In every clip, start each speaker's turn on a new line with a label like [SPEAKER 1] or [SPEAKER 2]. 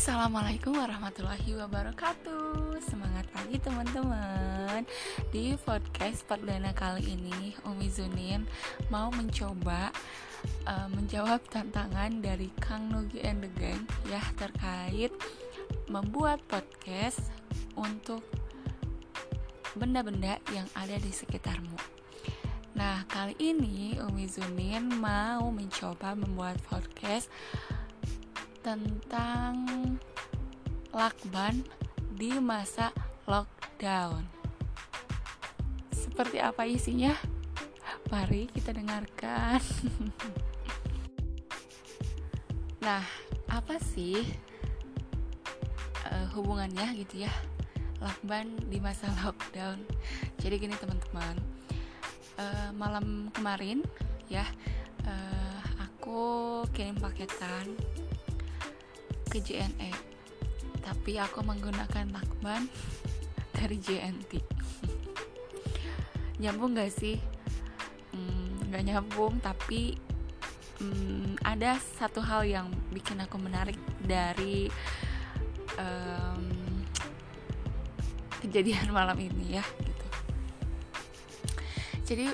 [SPEAKER 1] Assalamualaikum warahmatullahi wabarakatuh. Semangat pagi teman-teman. Di podcast perdana kali ini Umi Zunin mau mencoba uh, Menjawab tantangan dari Kang Nugi and the Gang Ya terkait membuat podcast Untuk benda-benda yang ada di sekitarmu. Nah kali ini Umi Zunin mau mencoba membuat podcast tentang lakban di masa lockdown. Seperti apa isinya? Mari kita dengarkan. nah, apa sih uh, hubungannya gitu ya? Lakban di masa lockdown. Jadi gini teman-teman, uh, malam kemarin ya, uh, aku kirim paketan ke JNE tapi aku menggunakan lakban dari JNT nyambung gak sih? Hmm, gak nyambung tapi hmm, ada satu hal yang bikin aku menarik dari um, kejadian malam ini ya gitu. Jadi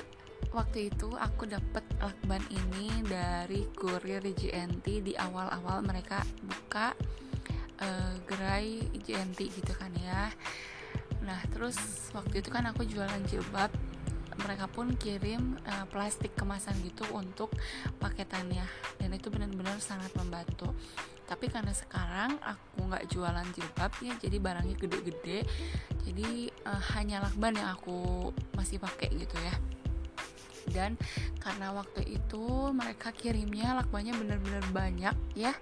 [SPEAKER 1] waktu itu aku dapat lakban ini dari kurir JNT di awal-awal mereka buka uh, gerai JNT gitu kan ya. Nah terus waktu itu kan aku jualan jilbab mereka pun kirim uh, plastik kemasan gitu untuk paketannya. Dan itu benar-benar sangat membantu. Tapi karena sekarang aku nggak jualan jilbab ya jadi barangnya gede-gede jadi uh, hanya lakban yang aku masih pakai gitu ya dan karena waktu itu mereka kirimnya lakbannya bener-bener banyak ya.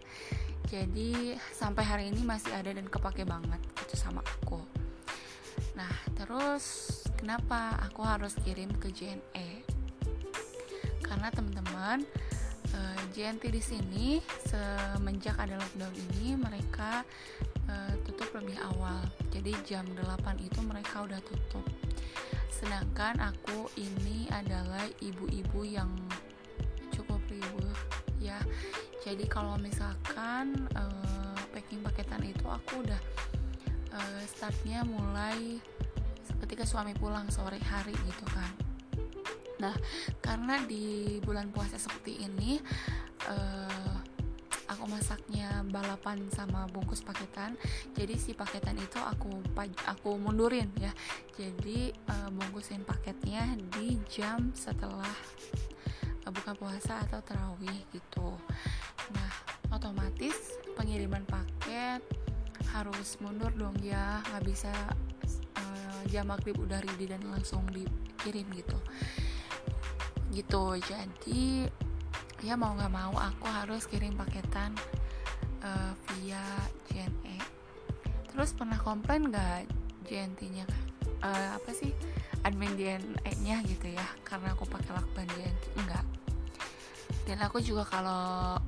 [SPEAKER 1] Jadi sampai hari ini masih ada dan kepake banget itu sama aku. Nah terus kenapa aku harus kirim ke JNE karena teman-teman eh, JNT di sini semenjak ada lockdown ini mereka uh, tutup lebih awal. Jadi jam 8 itu mereka udah tutup sedangkan aku ini adalah ibu-ibu yang cukup ribet ya. Jadi kalau misalkan uh, packing paketan itu aku udah uh, startnya mulai ketika suami pulang sore hari gitu kan. Nah karena di bulan puasa seperti ini uh, aku masaknya balapan sama bungkus paketan. Jadi si paketan itu aku aku mundurin ya. Jadi uh, bungkusin paketnya di jam setelah uh, buka puasa atau terawih gitu. Nah otomatis pengiriman paket harus mundur dong ya. Nggak bisa uh, jam maghrib udah ready dan langsung dikirim gitu. Gitu. Jadi ya mau nggak mau aku harus kirim paketan uh, via JNE terus pernah komplain nggak JNT-nya uh, apa sih admin JNE-nya gitu ya karena aku pakai lakban JNT enggak dan aku juga kalau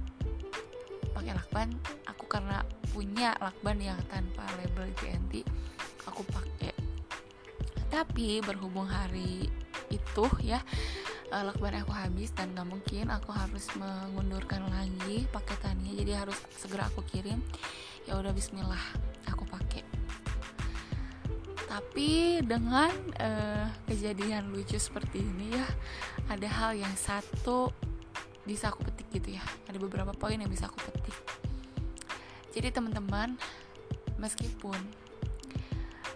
[SPEAKER 1] pakai lakban aku karena punya lakban yang tanpa label JNT aku pakai. Tapi berhubung hari itu ya uh, lakban aku habis dan gak mungkin aku harus mengundurkan lagi paketannya. Jadi harus segera aku kirim. Ya udah Bismillah aku pakai. Tapi dengan uh, kejadian lucu seperti ini ya ada hal yang satu bisa aku petik gitu ya. Ada beberapa poin yang bisa aku petik. Jadi teman-teman meskipun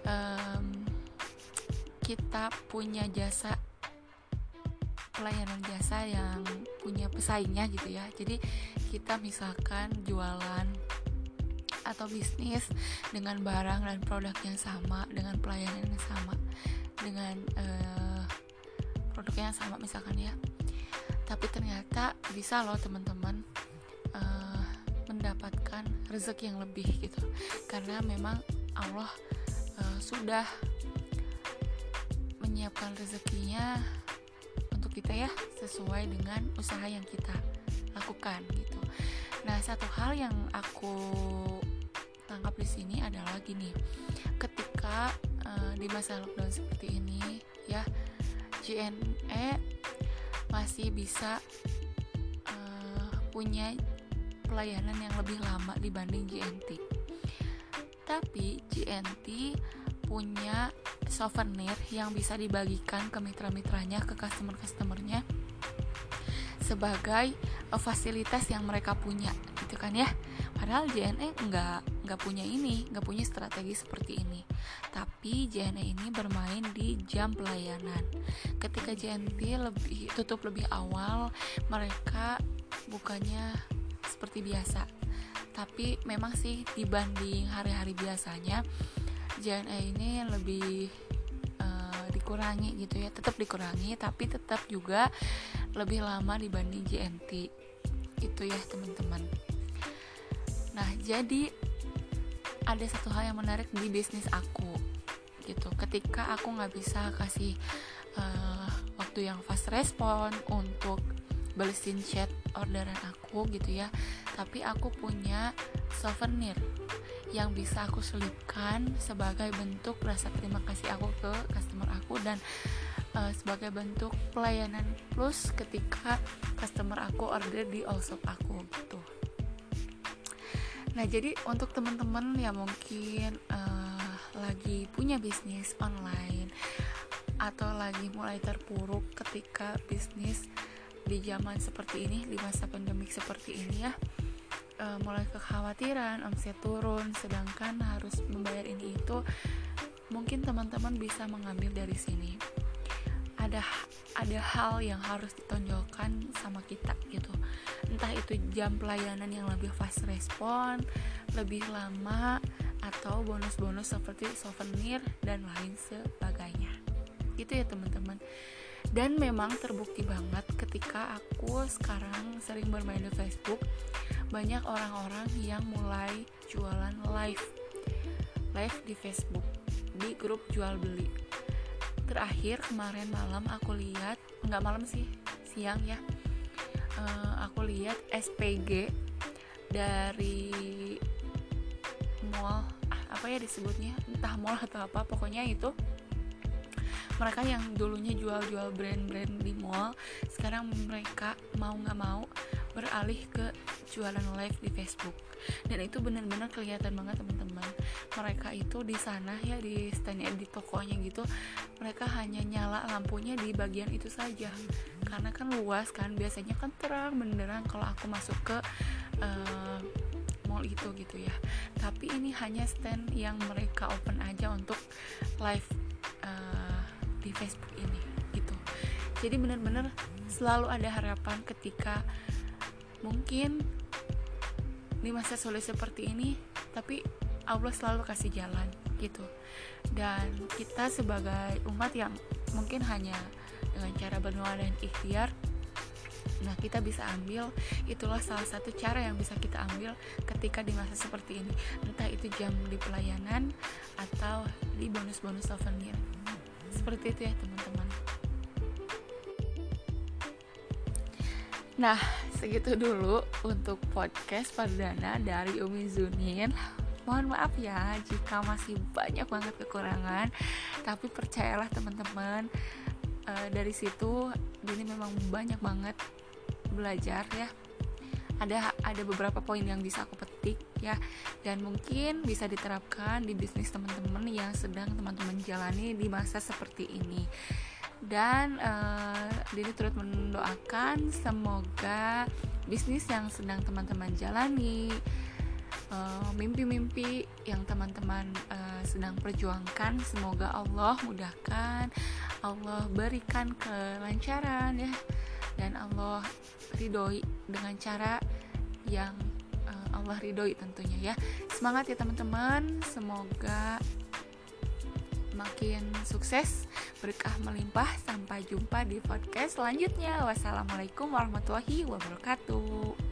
[SPEAKER 1] um, kita punya jasa pelayanan jasa yang punya pesaingnya gitu ya. Jadi kita misalkan jualan atau bisnis dengan barang dan produk yang sama dengan pelayanan yang sama dengan uh, produk yang sama misalkan ya. Tapi ternyata bisa loh teman-teman uh, mendapatkan rezeki yang lebih gitu. Karena memang Allah uh, sudah menyiapkan rezekinya kita ya sesuai dengan usaha yang kita lakukan gitu. Nah, satu hal yang aku tangkap di sini adalah gini. Ketika uh, di masa lockdown seperti ini ya JNE masih bisa uh, punya pelayanan yang lebih lama dibanding JNT. tapi GNT punya souvenir yang bisa dibagikan ke mitra-mitranya ke customer-customernya sebagai uh, fasilitas yang mereka punya gitu kan ya? Padahal JNE nggak nggak punya ini nggak punya strategi seperti ini. Tapi JNE ini bermain di jam pelayanan. Ketika JNT lebih tutup lebih awal mereka bukannya seperti biasa. Tapi memang sih dibanding hari-hari biasanya JNE ini lebih uh, dikurangi gitu ya. Tetap dikurangi tapi tetap juga lebih lama dibanding JNT itu ya teman-teman. Nah jadi ada satu hal yang menarik di bisnis aku gitu. Ketika aku nggak bisa kasih uh, waktu yang fast respon untuk balesin chat orderan aku gitu ya tapi aku punya souvenir yang bisa aku selipkan sebagai bentuk rasa terima kasih aku ke customer aku dan uh, sebagai bentuk pelayanan plus ketika customer aku order di allshop aku gitu. Nah jadi untuk teman-teman yang mungkin uh, lagi punya bisnis online atau lagi mulai terpuruk ketika bisnis di zaman seperti ini di masa pandemik seperti ini ya uh, mulai kekhawatiran omset turun sedangkan harus membayar ini itu mungkin teman-teman bisa mengambil dari sini. Ada ada hal yang harus ditonjolkan sama kita gitu. Entah itu jam pelayanan yang lebih fast respon lebih lama atau bonus-bonus seperti souvenir dan lain sebagainya. Gitu ya teman-teman. Dan memang terbukti banget ketika aku sekarang sering bermain di Facebook banyak orang-orang yang mulai jualan live. Live di Facebook di grup jual beli. Terakhir kemarin malam aku lihat nggak malam sih siang ya. Uh, aku lihat SPG dari mall ah, apa ya disebutnya? Entah mall atau apa pokoknya itu mereka yang dulunya jual-jual brand-brand di mall sekarang mereka mau nggak mau beralih ke jualan live di Facebook. Dan itu benar-benar kelihatan banget teman-teman. Mereka itu di sana ya di standnya di tokonya gitu mereka hanya nyala lampunya di bagian itu saja. Karena kan luas kan biasanya kan terang beneran kalau aku masuk ke uh, mall itu gitu ya. Tapi ini hanya stand yang mereka open aja untuk live uh, di Facebook ini gitu. Jadi benar-benar selalu ada harapan ketika mungkin di masa sulit seperti ini tapi Allah selalu kasih jalan gitu dan kita sebagai umat yang mungkin hanya dengan cara berdoa dan ikhtiar Nah, kita bisa ambil itulah salah satu cara yang bisa kita ambil ketika di masa seperti ini. Entah itu jam di pelayanan atau di bonus-bonus souvenir. Seperti itu ya, teman-teman. Nah, segitu dulu untuk podcast perdana dari Umi Zunin. Mohon maaf ya jika masih banyak banget kekurangan, tapi percayalah teman-teman, e, dari situ ini memang banyak banget belajar ya. Ada ada beberapa poin yang bisa aku petik ya dan mungkin bisa diterapkan di bisnis teman-teman yang sedang teman-teman jalani di masa seperti ini dan uh, Dini turut mendoakan semoga bisnis yang sedang teman-teman jalani eh, mimpi-mimpi uh, yang teman-teman uh, sedang perjuangkan semoga Allah mudahkan Allah berikan kelancaran ya. Dan Allah ridhoi dengan cara yang uh, Allah ridhoi tentunya ya. Semangat ya teman-teman semoga makin sukses, berkah melimpah. Sampai jumpa di podcast selanjutnya. Wassalamualaikum warahmatullahi wabarakatuh.